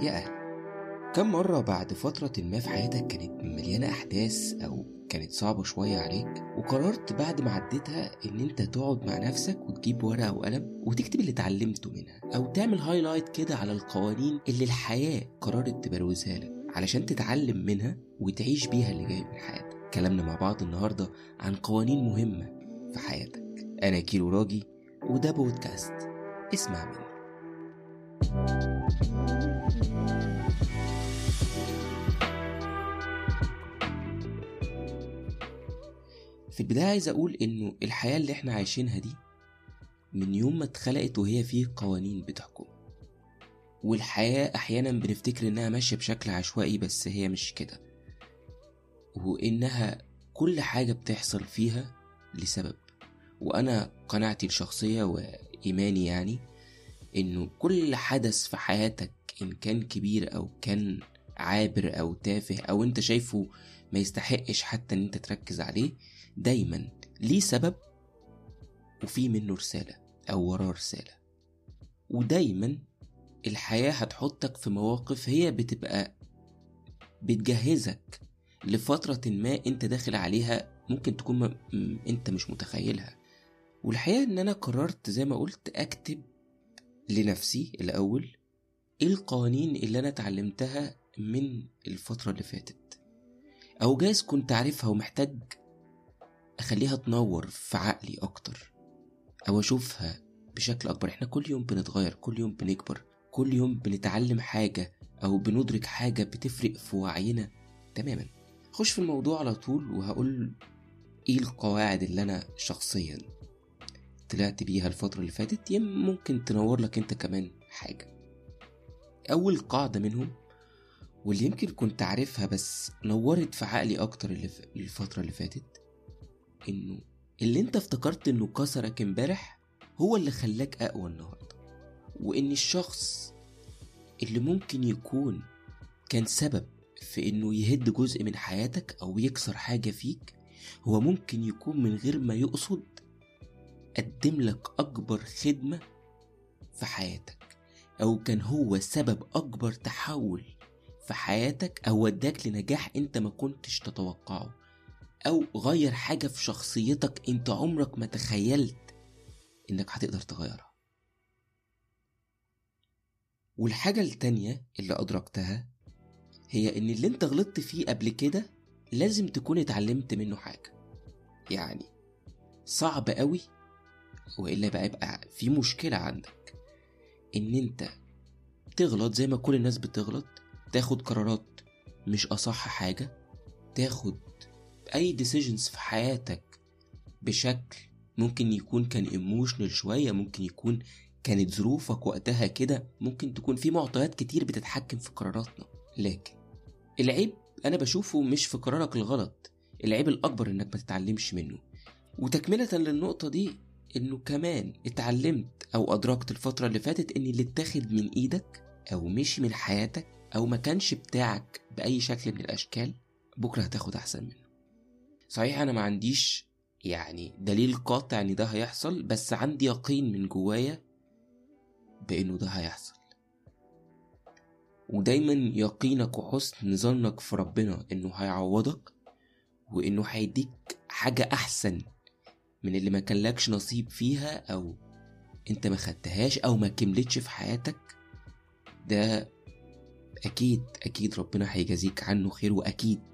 يا أهل كم مرة بعد فترة ما في حياتك كانت مليانة أحداث أو كانت صعبة شوية عليك وقررت بعد ما عديتها إن أنت تقعد مع نفسك وتجيب ورقة وقلم وتكتب اللي اتعلمته منها أو تعمل هايلايت كده على القوانين اللي الحياة قررت تبروزها لك علشان تتعلم منها وتعيش بيها اللي جاي من حياتك. كلامنا مع بعض النهاردة عن قوانين مهمة في حياتك. أنا كيلو راجي وده بودكاست اسمع مني. البداية عايز أقول إنه الحياة اللي إحنا عايشينها دي من يوم ما اتخلقت وهي فيه قوانين بتحكم. والحياة أحيانا بنفتكر إنها ماشية بشكل عشوائي بس هي مش كده. وإنها كل حاجة بتحصل فيها لسبب. وأنا قناعتي الشخصية وإيماني يعني إنه كل حدث في حياتك إن كان كبير أو كان عابر أو تافه أو أنت شايفه ما يستحقش حتى إن أنت تركز عليه دايما. ليه سبب؟ وفي منه رسالة أو وراه رسالة. ودايما الحياة هتحطك في مواقف هي بتبقى بتجهزك لفترة ما أنت داخل عليها ممكن تكون م... أنت مش متخيلها. والحقيقة إن أنا قررت زي ما قلت أكتب لنفسي الأول إيه القوانين اللي أنا اتعلمتها من الفترة اللي فاتت. أو جايز كنت عارفها ومحتاج أخليها تنور في عقلي أكتر أو أشوفها بشكل أكبر. إحنا كل يوم بنتغير كل يوم بنكبر كل يوم بنتعلم حاجة أو بندرك حاجة بتفرق في وعينا تماما. خش في الموضوع على طول وهقول إيه القواعد اللي أنا شخصيا طلعت بيها الفترة اللي فاتت. يم ممكن تنور لك أنت كمان حاجة. أول قاعدة منهم واللي يمكن كنت عارفها بس نورت في عقلي أكتر اللي الفترة اللي فاتت إنه اللي أنت افتكرت إنه كسرك امبارح هو اللي خلاك أقوى النهارده. وإن الشخص اللي ممكن يكون كان سبب في إنه يهد جزء من حياتك أو يكسر حاجة فيك هو ممكن يكون من غير ما يقصد قدم لك أكبر خدمة في حياتك. أو كان هو سبب أكبر تحول في حياتك أو وداك لنجاح أنت ما كنتش تتوقعه. أو غير حاجة في شخصيتك أنت عمرك ما تخيلت إنك هتقدر تغيرها. والحاجة التانية اللي أدركتها هي إن اللي أنت غلطت فيه قبل كده لازم تكون اتعلمت منه حاجة. يعني صعب قوي وإلا بقى يبقى في مشكلة عندك. إن أنت تغلط زي ما كل الناس بتغلط تاخد قرارات مش أصح حاجة تاخد أي decisions في حياتك بشكل ممكن يكون كان ايموشنال شوية ممكن يكون كانت ظروفك وقتها كده ممكن تكون في معطيات كتير بتتحكم في قراراتنا. لكن العيب أنا بشوفه مش في قرارك الغلط العيب الأكبر إنك ما تتعلمش منه. وتكملة للنقطة دي إنه كمان اتعلمت أو أدركت الفترة اللي فاتت إن اللي اتاخد من إيدك أو مشي من حياتك أو ما كانش بتاعك بأي شكل من الأشكال بكرة هتاخد أحسن منه. صحيح أنا ما عنديش يعني دليل قاطع إن ده هيحصل بس عندي يقين من جوايا بإنه ده هيحصل. ودايما يقينك وحسن ظنك في ربنا إنه هيعوضك وإنه هيديك حاجة أحسن من اللي ما كانلكش نصيب فيها أو أنت ما خدتهاش أو ما كملتش في حياتك. ده أكيد أكيد ربنا هيجازيك عنه خير وأكيد.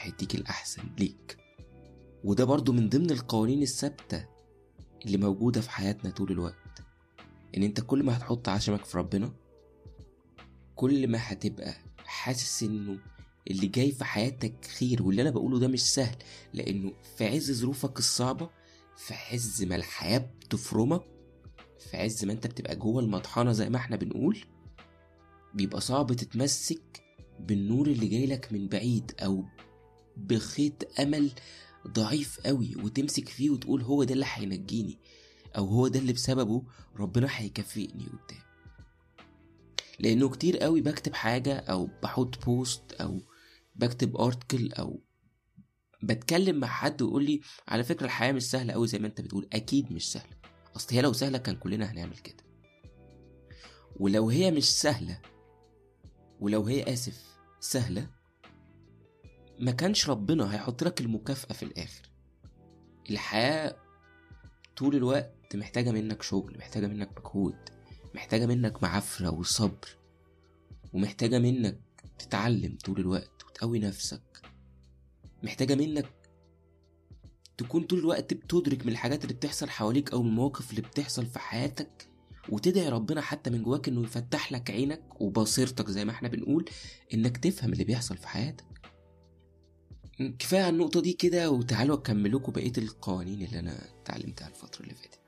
هيديك الأحسن ليك. وده برضو من ضمن القوانين الثابتة اللي موجودة في حياتنا طول الوقت. إن أنت كل ما هتحط عشمك في ربنا كل ما هتبقى حاسس إنه اللي جاي في حياتك خير. واللي أنا بقوله ده مش سهل لأنه في عز ظروفك الصعبة في عز ما الحياة بتفرمك في عز ما أنت بتبقى جوه المطحنة زي ما إحنا بنقول بيبقى صعب تتمسك بالنور اللي جايلك من بعيد أو بخيط أمل ضعيف قوي وتمسك فيه وتقول هو ده اللي هينجيني أو هو ده اللي بسببه ربنا هيكافئني قدام لأنه كتير قوي بكتب حاجة أو بحط بوست أو بكتب ارتكل أو بتكلم مع حد ويقول لي على فكرة الحياة مش سهلة قوي زي ما أنت بتقول. أكيد مش سهلة. أصل هي لو سهلة كان كلنا هنعمل كده. ولو هي مش سهلة ولو هي آسف سهلة ما كانش ربنا هيحط لك المكافأة في الآخر. الحياة طول الوقت محتاجة منك شغل محتاجة منك مجهود محتاجة منك معافرة وصبر ومحتاجة منك تتعلم طول الوقت وتقوي نفسك. محتاجة منك تكون طول الوقت بتدرك من الحاجات اللي بتحصل حواليك أو من المواقف اللي بتحصل في حياتك وتدعي ربنا حتى من جواك إنه يفتح لك عينك وبصيرتك زي ما إحنا بنقول إنك تفهم اللي بيحصل في حياتك. كفاية على النقطة دي كده وتعالوا أكمل لكم بقية القوانين اللي أنا اتعلمتها الفترة اللي فاتت.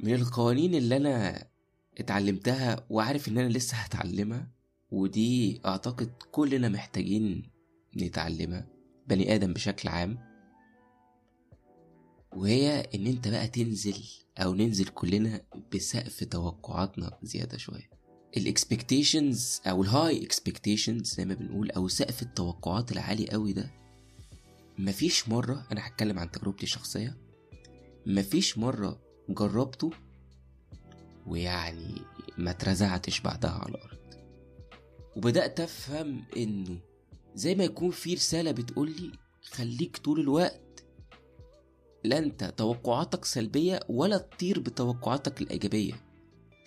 من القوانين اللي أنا اتعلمتها وعارف إن أنا لسه هتعلمها ودي أعتقد كلنا محتاجين نتعلمها بني آدم بشكل عام وهي إن أنت بقى تنزل أو ننزل كلنا بسقف توقعاتنا زيادة شوية. ال expectations أو ال high expectations زي ما بنقول أو سقف التوقعات العالي قوي ده مفيش مرة أنا هتكلم عن تجربتي الشخصية. مفيش مرة جربته ويعني ما اترزعتش بعدها على الأرض. وبدأت أفهم إنه زي ما يكون في رسالة بتقولي خليك طول الوقت لا أنت توقعاتك سلبية ولا تطير بتوقعاتك الإيجابية.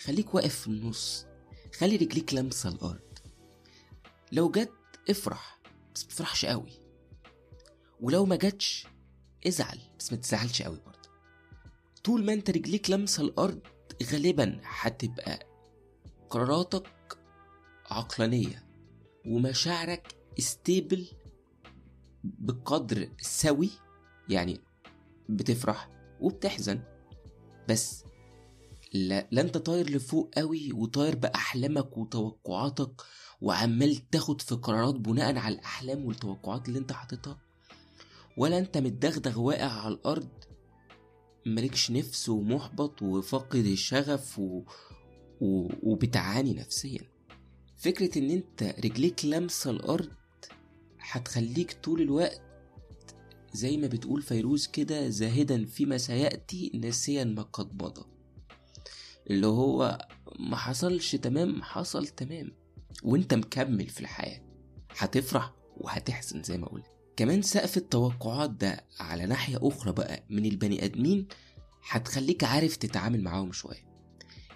خليك واقف في النص. خلي رجليك لامسة الأرض. لو جت افرح بس متفرحش قوي. ولو ما جاتش ازعل. بس ما تزعلش قوي برضه. طول ما انت رجليك لامسة الأرض غالبا هتبقى قراراتك عقلانية ومشاعرك استيبل بقدر سوي يعني بتفرح وبتحزن. بس لا, لا انت طاير لفوق قوي وطاير بأحلامك وتوقعاتك وعمال تاخد في قرارات بناء على الأحلام والتوقعات اللي انت حاططها. ولا أنت متدغدغ واقع على الأرض؟ مالكش نفس ومحبط وفاقد الشغف و... و... وبتعاني نفسيا. فكرة إن أنت رجليك لامسة الأرض هتخليك طول الوقت زي ما بتقول فيروز كده زاهدا فيما سيأتي ناسيا ما قد مضى. اللي هو ما حصلش تمام حصل تمام. وأنت مكمل في الحياة. هتفرح وهتحزن زي ما قلت. كمان سقف التوقعات ده على ناحية أخرى بقى من البني آدمين هتخليك عارف تتعامل معاهم شوية.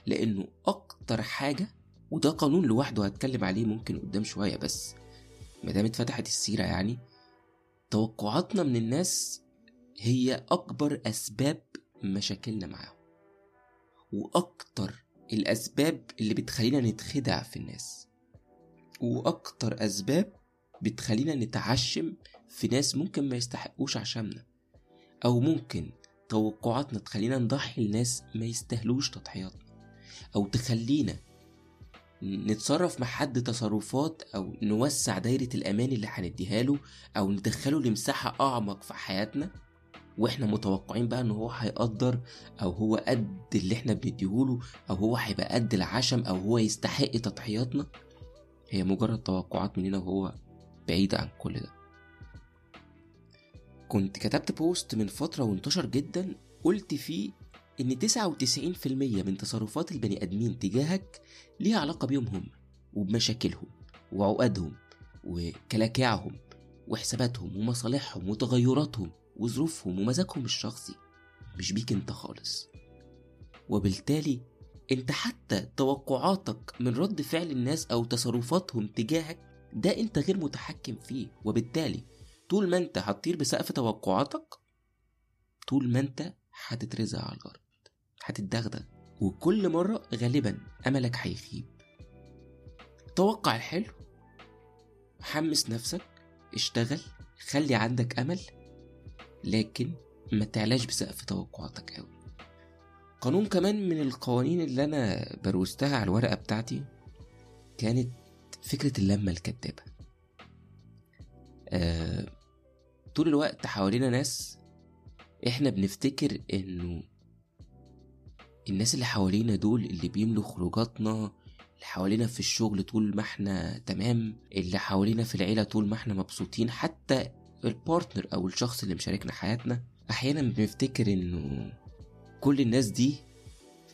لأنه أكتر حاجة وده قانون لوحده هتكلم عليه ممكن قدام شوية بس مادام اتفتحت السيرة يعني توقعاتنا من الناس هي أكبر أسباب مشاكلنا معاهم وأكتر الأسباب اللي بتخلينا نتخدع في الناس وأكتر أسباب بتخلينا نتعشم في ناس ممكن ما يستحقوش عشاننا أو ممكن توقعاتنا تخلينا نضحي لناس ما يستاهلوش تضحياتنا أو تخلينا نتصرف مع حد تصرفات أو نوسع دايرة الأمان اللي هنديها له أو ندخله لمساحة أعمق في حياتنا وإحنا متوقعين بقى إن هو هيقدر أو هو قد اللي إحنا بنديهوله أو هو هيبقى قد العشم أو هو يستحق تضحياتنا هي مجرد توقعات مننا وهو بعيد عن كل ده. كنت كتبت بوست من فترة وانتشر جدا قلت فيه إن 99% من تصرفات البني آدمين تجاهك ليها علاقة بيهم هم وبمشاكلهم وعقدهم وكلاكعهم وحساباتهم ومصالحهم وتغيراتهم وظروفهم ومزاجهم الشخصي. مش بيك أنت خالص. وبالتالي أنت حتى توقعاتك من رد فعل الناس أو تصرفاتهم تجاهك ده أنت غير متحكم فيه. وبالتالي طول ما انت هتطير بسقف توقعاتك طول ما انت هتترزع على الأرض هتتدغدغ. وكل مرة غالبا أملك هيخيب توقع الحلو حمس نفسك اشتغل خلي عندك أمل لكن ما تعلاش بسقف توقعاتك قوي قانون كمان من القوانين اللي أنا بروزتها على الورقة بتاعتي كانت فكرة اللمة الكدابة. آه طول الوقت حوالينا ناس إحنا بنفتكر انه الناس اللي حوالينا دول اللي بيملوا خروجاتنا اللي حوالينا في الشغل طول ما إحنا تمام اللي حوالينا في العيلة طول ما إحنا مبسوطين حتى البارتنر أو الشخص اللي مشاركنا حياتنا أحيانا بنفتكر إنه كل الناس دي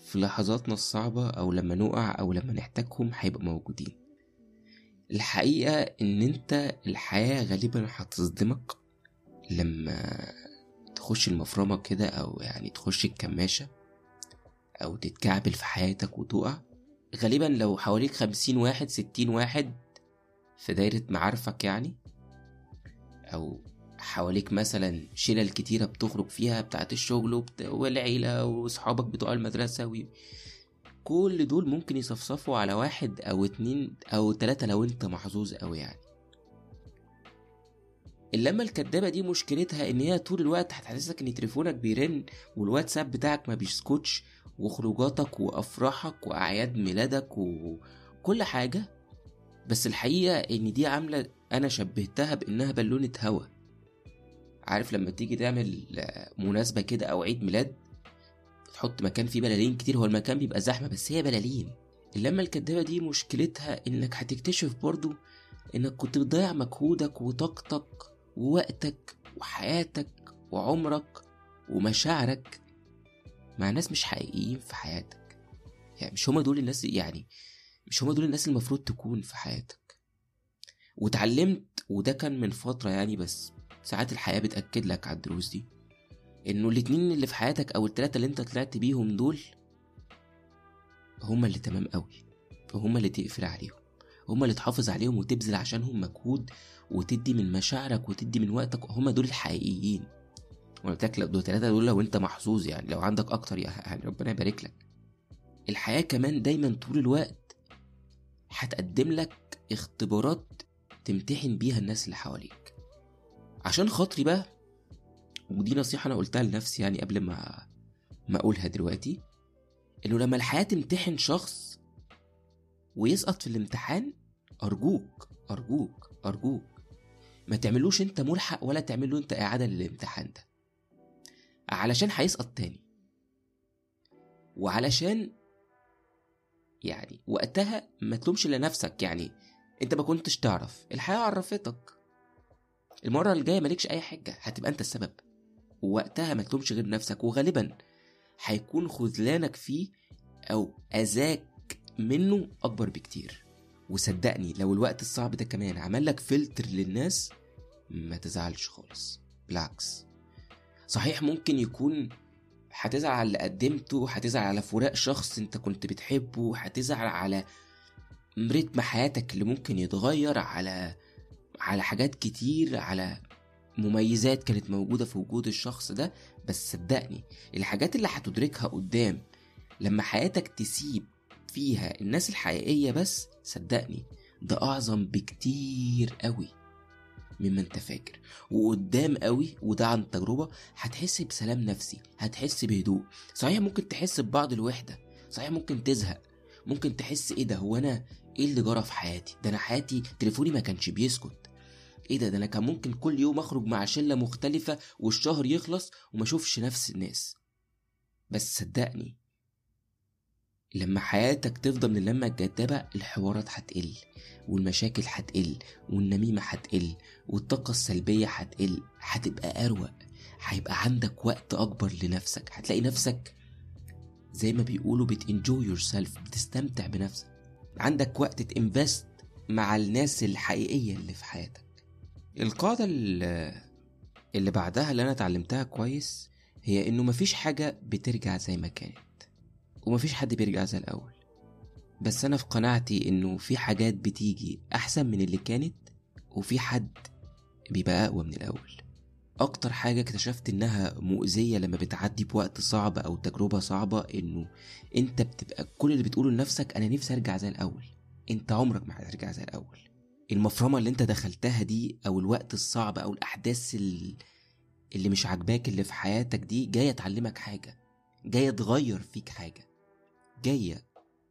في لحظاتنا الصعبة أو لما نقع أو لما نحتاجهم هيبقوا موجودين. الحقيقة إن أنت الحياة غالبا هتصدمك. لما تخش المفرمة كده أو يعني تخش الكماشة أو تتكعبل في حياتك وتقع غالبا لو حواليك خمسين واحد ستين واحد في دايرة معارفك يعني أو حواليك مثلا شلل كتيرة بتخرج فيها بتاعت الشغل. والعيلة وصحابك بتوع المدرسة و... كل دول ممكن يصفصفوا على واحد أو اتنين أو تلاتة لو أنت محظوظ أوي يعني اللمة الكدابة دي مشكلتها إن هي طول الوقت هتحسسك إن تليفونك بيرن والواتساب بتاعك ما بيسكتش وخروجاتك وأفراحك وأعياد ميلادك وكل حاجة. بس الحقيقة إن دي عاملة أنا شبهتها بإنها بالونة هوا. عارف لما تيجي تعمل مناسبة كده أو عيد ميلاد تحط مكان فيه بلالين كتير هو المكان بيبقى زحمة بس هي بلالين. اللمة الكدابة دي مشكلتها إنك هتكتشف برضو إنك كنت بتضيع مجهودك وطاقتك ووقتك وحياتك وعمرك ومشاعرك مع ناس مش حقيقيين في حياتك. يعني مش هما دول الناس يعني مش هما دول الناس المفروض تكون في حياتك. واتعلمت وده كان من فترة يعني بس ساعات الحياة بتأكد لك على الدروس دي إنه الاتنين اللي في حياتك أو التلاتة اللي أنت طلعت بيهم دول هما اللي تمام قوي فهما اللي تقفل عليهم. هما اللي تحافظ عليهم وتبذل عشانهم مجهود وتدي من مشاعرك وتدي من وقتك هما دول الحقيقيين. وأنا قلت لك دول تلاتة دول لو انت محظوظ يعني لو عندك أكتر يعني ربنا يبارك لك. الحياة كمان دايما طول الوقت هتقدم لك اختبارات تمتحن بيها الناس اللي حواليك. عشان خاطري بقى ودي نصيحة أنا قلتها لنفسي يعني قبل ما ما أقولها دلوقتي إنه لما الحياة تمتحن شخص ويسقط في الامتحان أرجوك أرجوك أرجوك. ما تعملوش أنت ملحق ولا تعمله أنت إعادة للامتحان ده. علشان هيسقط تاني. وعلشان يعني وقتها ما تلومش لنفسك يعني أنت ما كنتش تعرف. الحياة عرفتك. المرة الجاية مالكش أي حاجة هتبقى أنت السبب. ووقتها ما تلومش غير نفسك وغالبا هيكون خذلانك فيه أو أذاك منه أكبر بكتير. وصدقني لو الوقت الصعب ده كمان عمل لك فلتر للناس ما تزعلش خالص. بالعكس. صحيح ممكن يكون هتزعل على اللي قدمته هتزعل على فراق شخص انت كنت بتحبه هتزعل على رتم حياتك اللي ممكن يتغير على على حاجات كتير على مميزات كانت موجودة في وجود الشخص ده. بس صدقني الحاجات اللي هتدركها قدام لما حياتك تسيب فيها الناس الحقيقية بس صدقني ده أعظم بكتير قوي مما أنت فاكر. وقدام قوي وده عن تجربة هتحس بسلام نفسي هتحس بهدوء. صحيح ممكن تحس ببعض الوحدة صحيح ممكن تزهق ممكن تحس إيه ده هو أنا إيه اللي جرى في حياتي؟ ده أنا حياتي تليفوني ما كانش بيسكت. إيه ده ده أنا كان ممكن كل يوم أخرج مع شلة مختلفة والشهر يخلص وما أشوفش نفس الناس. بس صدقني لما حياتك تفضل من اللمة الجذابة الحوارات هتقل والمشاكل هتقل والنميمة هتقل والطاقة السلبية هتقل هتبقى أروق هيبقى عندك وقت أكبر لنفسك هتلاقي نفسك زي ما بيقولوا بتنجوي يور سيلف بتستمتع بنفسك. عندك وقت تنفست مع الناس الحقيقية اللي في حياتك. القاعدة اللي بعدها اللي أنا اتعلمتها كويس هي إنه مفيش حاجة بترجع زي ما كانت. ومفيش حد بيرجع زي الأول. بس أنا في قناعتي إنه في حاجات بتيجي أحسن من اللي كانت وفي حد بيبقى أقوى من الأول. أكتر حاجة اكتشفت إنها مؤذية لما بتعدي بوقت صعب أو تجربة صعبة إنه أنت بتبقى كل اللي بتقوله لنفسك أنا نفسي أرجع زي الأول. أنت عمرك ما هترجع زي الأول. المفرمة اللي أنت دخلتها دي أو الوقت الصعب أو الأحداث اللي مش عاجباك اللي في حياتك دي جاية تعلمك حاجة جاية تغير فيك حاجة. جاية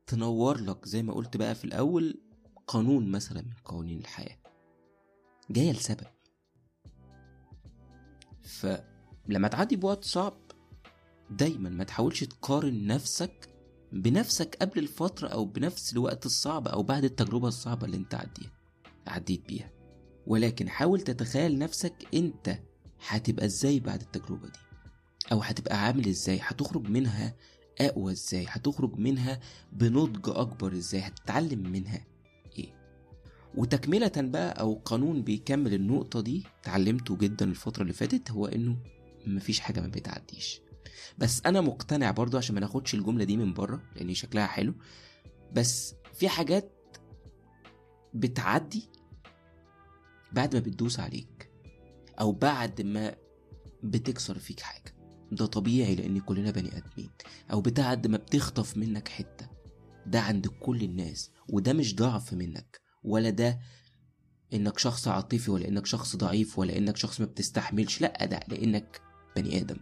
تنور لك زي ما قلت بقى في الأول قانون مثلا من قوانين الحياة. جاية لسبب. فلما تعدي بوقت صعب دايما ما تحاولش تقارن نفسك بنفسك قبل الفترة أو بنفس الوقت الصعب أو بعد التجربة الصعبة اللي انت عديها عديت بيها. ولكن حاول تتخيل نفسك انت هتبقى إزاي بعد التجربة دي؟ أو هتبقى عامل إزاي؟ هتخرج منها أقوى إزاي؟ هتخرج منها بنضج أكبر إزاي؟ هتتعلم منها إيه؟ وتكملة بقى أو قانون بيكمل النقطة دي اتعلمته جدا الفترة اللي فاتت هو إنه مفيش حاجة ما بتعديش. بس أنا مقتنع برضو عشان ما ناخدش الجملة دي من بره لأن شكلها حلو. بس في حاجات بتعدي بعد ما بتدوس عليك أو بعد ما بتكسر فيك حاجة. ده طبيعي لأن كلنا بني آدمين أو بعد ما بتخطف منك حتة. ده عند كل الناس وده مش ضعف منك ولا ده إنك شخص عاطفي ولا إنك شخص ضعيف ولا إنك شخص ما بتستحملش لأ ده لأنك بني آدم.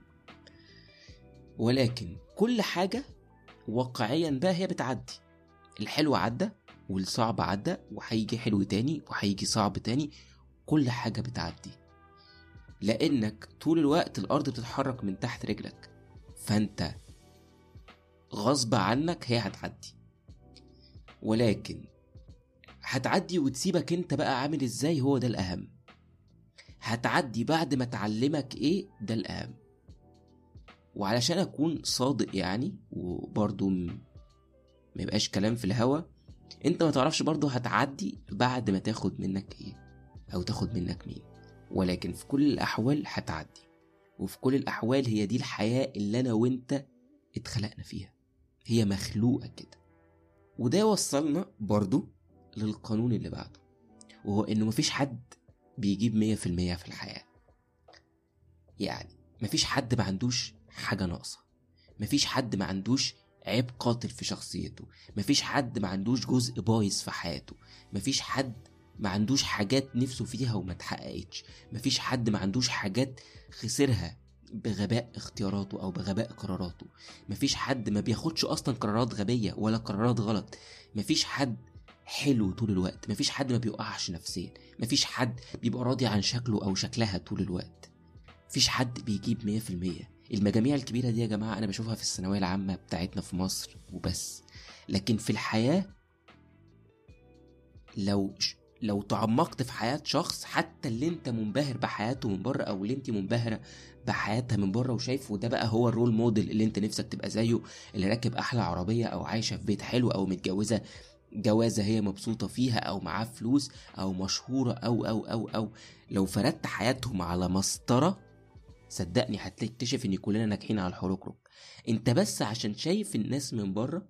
ولكن كل حاجة واقعيا بقى هي بتعدي. الحلو عدى والصعب عدى وهيجي حلو تاني وهيجي صعب تاني كل حاجة بتعدي. لأنك طول الوقت الأرض بتتحرك من تحت رجلك. فأنت غصب عنك هي هتعدي. ولكن هتعدي وتسيبك أنت بقى عامل إزاي؟ هو ده الأهم. هتعدي بعد ما تعلمك إيه؟ ده الأهم. وعلشان أكون صادق يعني وبرضو ميبقاش كلام في الهوا أنت ما تعرفش برضو هتعدي بعد ما تاخد منك إيه؟ أو تاخد منك مين. ولكن في كل الأحوال هتعدي. وفي كل الأحوال هي دي الحياة اللي أنا وأنت اتخلقنا فيها. هي مخلوقة كده. وده يوصلنا برضو للقانون اللي بعده. وهو انه مفيش حد بيجيب مية في المية في الحياة. يعني مفيش حد ما عندوش حاجة ناقصة. مفيش حد ما عندوش عيب قاتل في شخصيته. مفيش حد ما عندوش جزء بايظ في حياته. مفيش حد ما عندوش حاجات نفسه فيها وما اتحققتش. مفيش حد ما عندوش حاجات خسرها بغباء اختياراته أو بغباء قراراته. مفيش حد ما بياخدش أصلا قرارات غبية ولا قرارات غلط. مفيش حد حلو طول الوقت. مفيش حد ما بيوقعش نفسيا. مفيش حد بيبقى راضي عن شكله أو شكلها طول الوقت. مفيش حد بيجيب مية في المية. المجاميع الكبيرة دي يا جماعة أنا بشوفها في الثانوية العامة بتاعتنا في مصر وبس. لكن في الحياة لو لو تعمقت في حياة شخص حتى اللي انت منبهر بحياته من بره أو اللي انت منبهرة بحياتها من بره وشايفه ده بقى هو الرول موديل اللي انت نفسك تبقى زيه اللي راكب أحلى عربية أو عايشة في بيت حلو أو متجوزة جوازة هي مبسوطة فيها أو معاه فلوس أو مشهورة أو أو أو أو. لو فردت حياتهم على مسطرة صدقني هتكتشف إن كلنا ناجحين على الحروكروك انت بس عشان شايف الناس من بره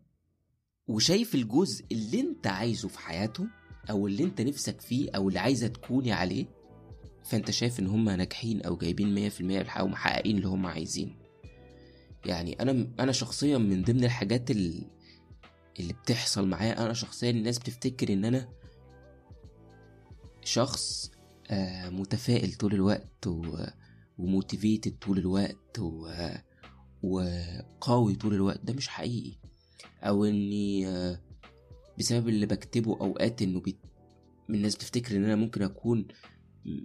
وشايف الجزء اللي انت عايزه في حياتهم أو اللي أنت نفسك فيه أو اللي عايزة تكوني عليه فأنت شايف إن هم ناجحين أو جايبين مية في المية محققين اللي هم عايزينه يعني أنا أنا شخصيا من ضمن الحاجات اللي, اللي بتحصل معايا أنا شخصيا الناس بتفتكر إن أنا شخص آه متفائل طول الوقت و motivated طول الوقت. وقوي طول الوقت ده مش حقيقي أو إني آه بسبب اللي بكتبه أوقات إنه بي... الناس بتفتكر إن أنا ممكن أكون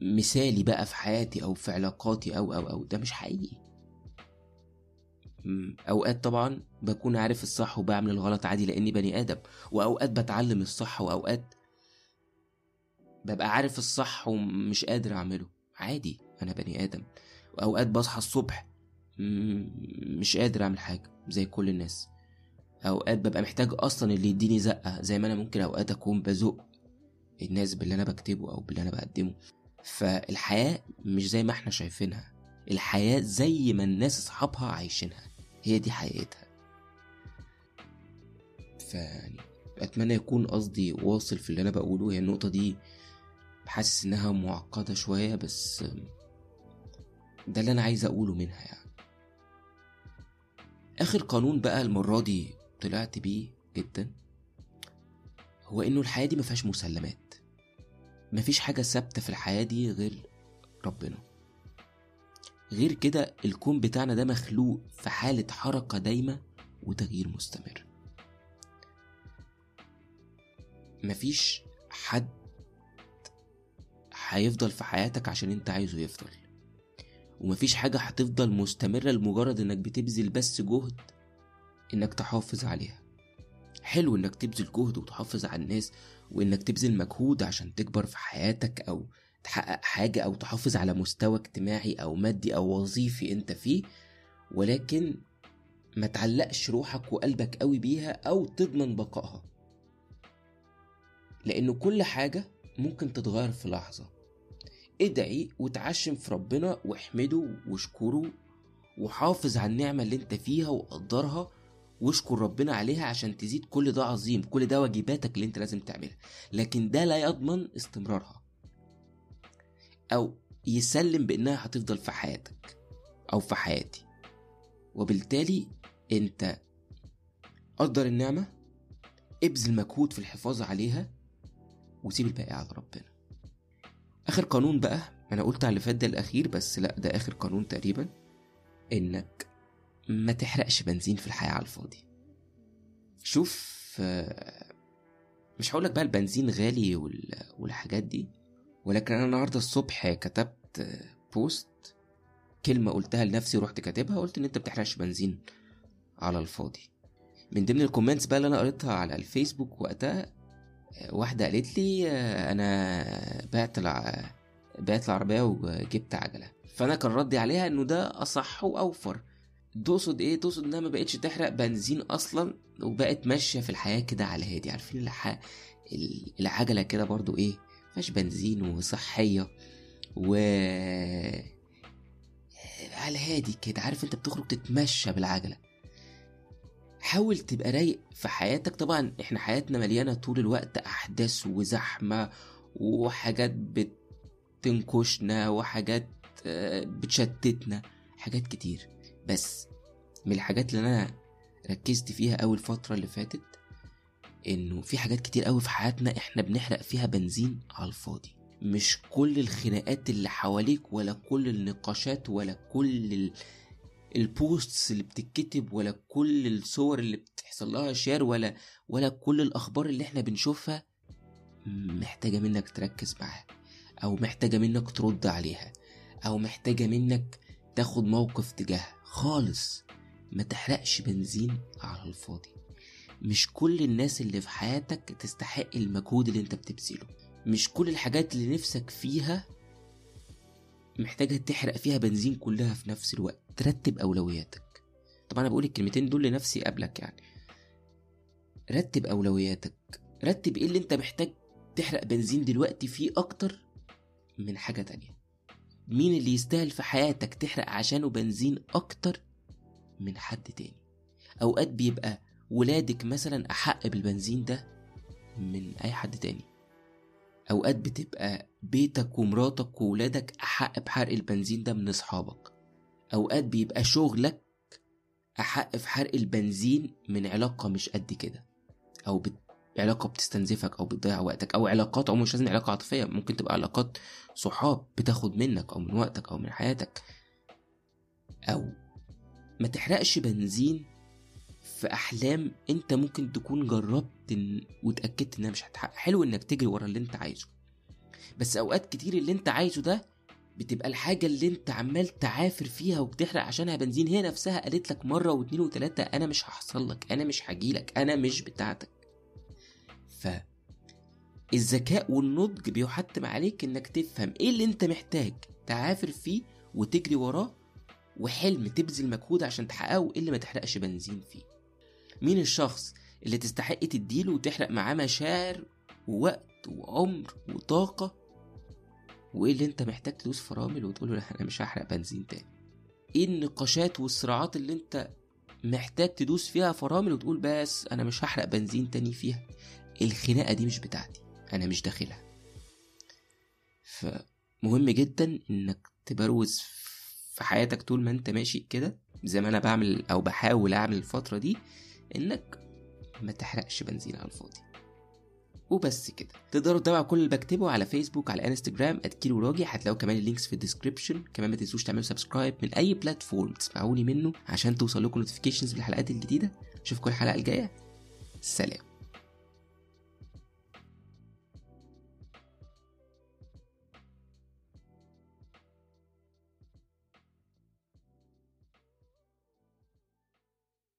مثالي بقى في حياتي أو في علاقاتي أو أو أو ده مش حقيقي. أوقات طبعا بكون عارف الصح وبعمل الغلط عادي لأني بني آدم وأوقات بتعلم الصح وأوقات ببقى عارف الصح ومش قادر أعمله. عادي أنا بني آدم. وأوقات بصحى الصبح مش قادر أعمل حاجة زي كل الناس. أوقات ببقى محتاج أصلا اللي يديني زقة زي ما أنا ممكن أوقات أكون بزق الناس باللي أنا بكتبه أو باللي أنا بقدمه. فالحياة مش زي ما إحنا شايفينها الحياة زي ما الناس أصحابها عايشينها هي دي حقيقتها. فيعني أتمنى يكون قصدي واصل في اللي أنا بقوله هي النقطة دي حاسس إنها معقدة شوية بس ده اللي أنا عايز أقوله منها يعني. آخر قانون بقى المرة دي طلعت بيه جدا. هو إنه الحياة دي مفيهاش مسلمات. مفيش حاجة ثابتة في الحياة دي غير ربنا. غير كده الكون بتاعنا ده مخلوق في حالة حركة دايمة وتغيير مستمر. مفيش حد هيفضل في حياتك عشان انت عايزه يفضل. ومفيش حاجة هتفضل مستمرة لمجرد إنك بتبذل بس جهد إنك تحافظ عليها. حلو إنك تبذل جهد وتحافظ على الناس وإنك تبذل مجهود عشان تكبر في حياتك أو تحقق حاجة أو تحافظ على مستوى اجتماعي أو مادي أو وظيفي أنت فيه ولكن ما تعلقش روحك وقلبك قوي بيها أو تضمن بقائها. لأنه كل حاجة ممكن تتغير في لحظة. ادعي وتعشم في ربنا واحمده واشكره وحافظ على النعمة اللي أنت فيها وقدرها واشكر ربنا عليها عشان تزيد كل ده عظيم كل ده واجباتك اللي انت لازم تعملها. لكن ده لا يضمن استمرارها. أو يسلم بأنها هتفضل في حياتك أو في حياتي. وبالتالي أنت قدر النعمة؟ ابذل مجهود في الحفاظ عليها وسيب الباقي على ربنا. آخر قانون بقى أنا قلت على اللي فات ده الأخير بس لأ ده آخر قانون تقريبا إنك ما تحرقش بنزين في الحياة على الفاضي. شوف آه، مش هقولك بقى البنزين غالي وال- والحاجات دي ولكن أنا النهارده الصبح كتبت post كلمة قلتها لنفسي ورحت كاتبها قلت إن أنت بتحرقش بنزين على الفاضي. من ضمن ال comments بقى اللي أنا قريتها على الفيسبوك وقتها آه، واحدة قالت لي آه، أنا بعت. بعت العربية وجبت عجلة. فأنا كان ردي عليها إنه ده أصح وأوفر. تقصد إيه؟ تقصد إنها ما بقتش تحرق بنزين أصلا وبقت ماشية في الحياة كده على هادي عارفين الح... ال- العجلة كده برضو إيه؟ مفيهاش بنزين وصحية و على هادي كده. عارف أنت بتخرج تتمشى بالعجلة. حاول تبقى رايق في حياتك. طبعا إحنا حياتنا مليانة طول الوقت أحداث وزحمة وحاجات بتنكشنا وحاجات آه، بتشتتنا. حاجات كتير. بس من الحاجات اللي أنا ركزت فيها أول فترة اللي فاتت إنه في حاجات كتير قوي في حياتنا إحنا بنحرق فيها بنزين على الفاضي. مش كل الخناقات اللي حواليك ولا كل النقاشات ولا كل ال... ال posts اللي بتتكتب ولا كل الصور اللي بتحصل لها share ولا ولا كل الأخبار اللي إحنا بنشوفها محتاجة منك تركز معاها أو محتاجة منك ترد عليها أو محتاجة منك تاخد موقف تجاهها. خالص. ما تحرقش بنزين على الفاضي. مش كل الناس اللي في حياتك تستحق المجهود اللي انت بتبذله. مش كل الحاجات اللي نفسك فيها محتاجة تحرق فيها بنزين كلها في نفس الوقت. ترتب أولوياتك. طبعا أنا بقول الكلمتين دول لنفسي قبلك يعني. رتب أولوياتك. رتب إيه اللي أنت محتاج تحرق بنزين دلوقتي فيه أكتر من حاجة تانية. مين اللي يستاهل في حياتك تحرق عشانه بنزين أكتر من حد تاني؟ أوقات بيبقى ولادك مثلا أحق بالبنزين ده من أي حد تاني. أوقات بتبقى بيتك ومراتك وولادك أحق بحرق البنزين ده من أصحابك. أوقات بيبقى شغلك أحق في حرق البنزين من علاقة مش قد كده. أو بت... علاقة بتستنزفك أو بتضيع وقتك أو علاقات أو مش لازم علاقة عاطفية ممكن تبقى علاقات صحاب بتاخد منك أو من وقتك أو من حياتك. أو ما تحرقش بنزين في أحلام أنت ممكن تكون جربت إن... وتأكدت إنها مش هتحقق. حلو إنك تجري ورا اللي أنت عايزه. بس أوقات كتير اللي أنت عايزه ده بتبقى الحاجة اللي أنت عمال تعافر فيها وبتحرق عشانها بنزين هي نفسها قالت لك مرة واتنين وتلاتة أنا مش هحصل لك أنا مش هجيلك أنا مش بتاعتك. ف الذكاء والنضج بيحتم عليك إنك تفهم إيه اللي أنت محتاج تعافر فيه وتجري وراه وحلم تبذل مجهود عشان تحققه وايه اللي ما تحرقش بنزين فيه. مين الشخص اللي تستحق تديله وتحرق معاه مشاعر ووقت وعمر وطاقة؟ وإيه اللي أنت محتاج تدوس فرامل وتقول له أنا مش هحرق بنزين تاني؟ إيه النقاشات والصراعات اللي أنت محتاج تدوس فيها فرامل وتقول بس أنا مش هحرق بنزين تاني فيها؟ الخناقة دي مش بتاعتي أنا مش داخلها. فمهم جدا إنك تبروز في حياتك طول ما أنت ماشي كده زي ما أنا بعمل أو بحاول أعمل الفترة دي إنك ما تحرقش بنزين على الفاضي. وبس كده. تقدروا تتابعوا كل اللي بكتبه على فيسبوك على انستجرام @كيلو راجي هتلاقوا كمان ال links في ال description كمان ما تنسوش تعملوا subscribe من أي platform تسمعوني منه عشان توصل لكم notifications بالحلقات الجديدة. أشوفكم الحلقة الجاية. سلام.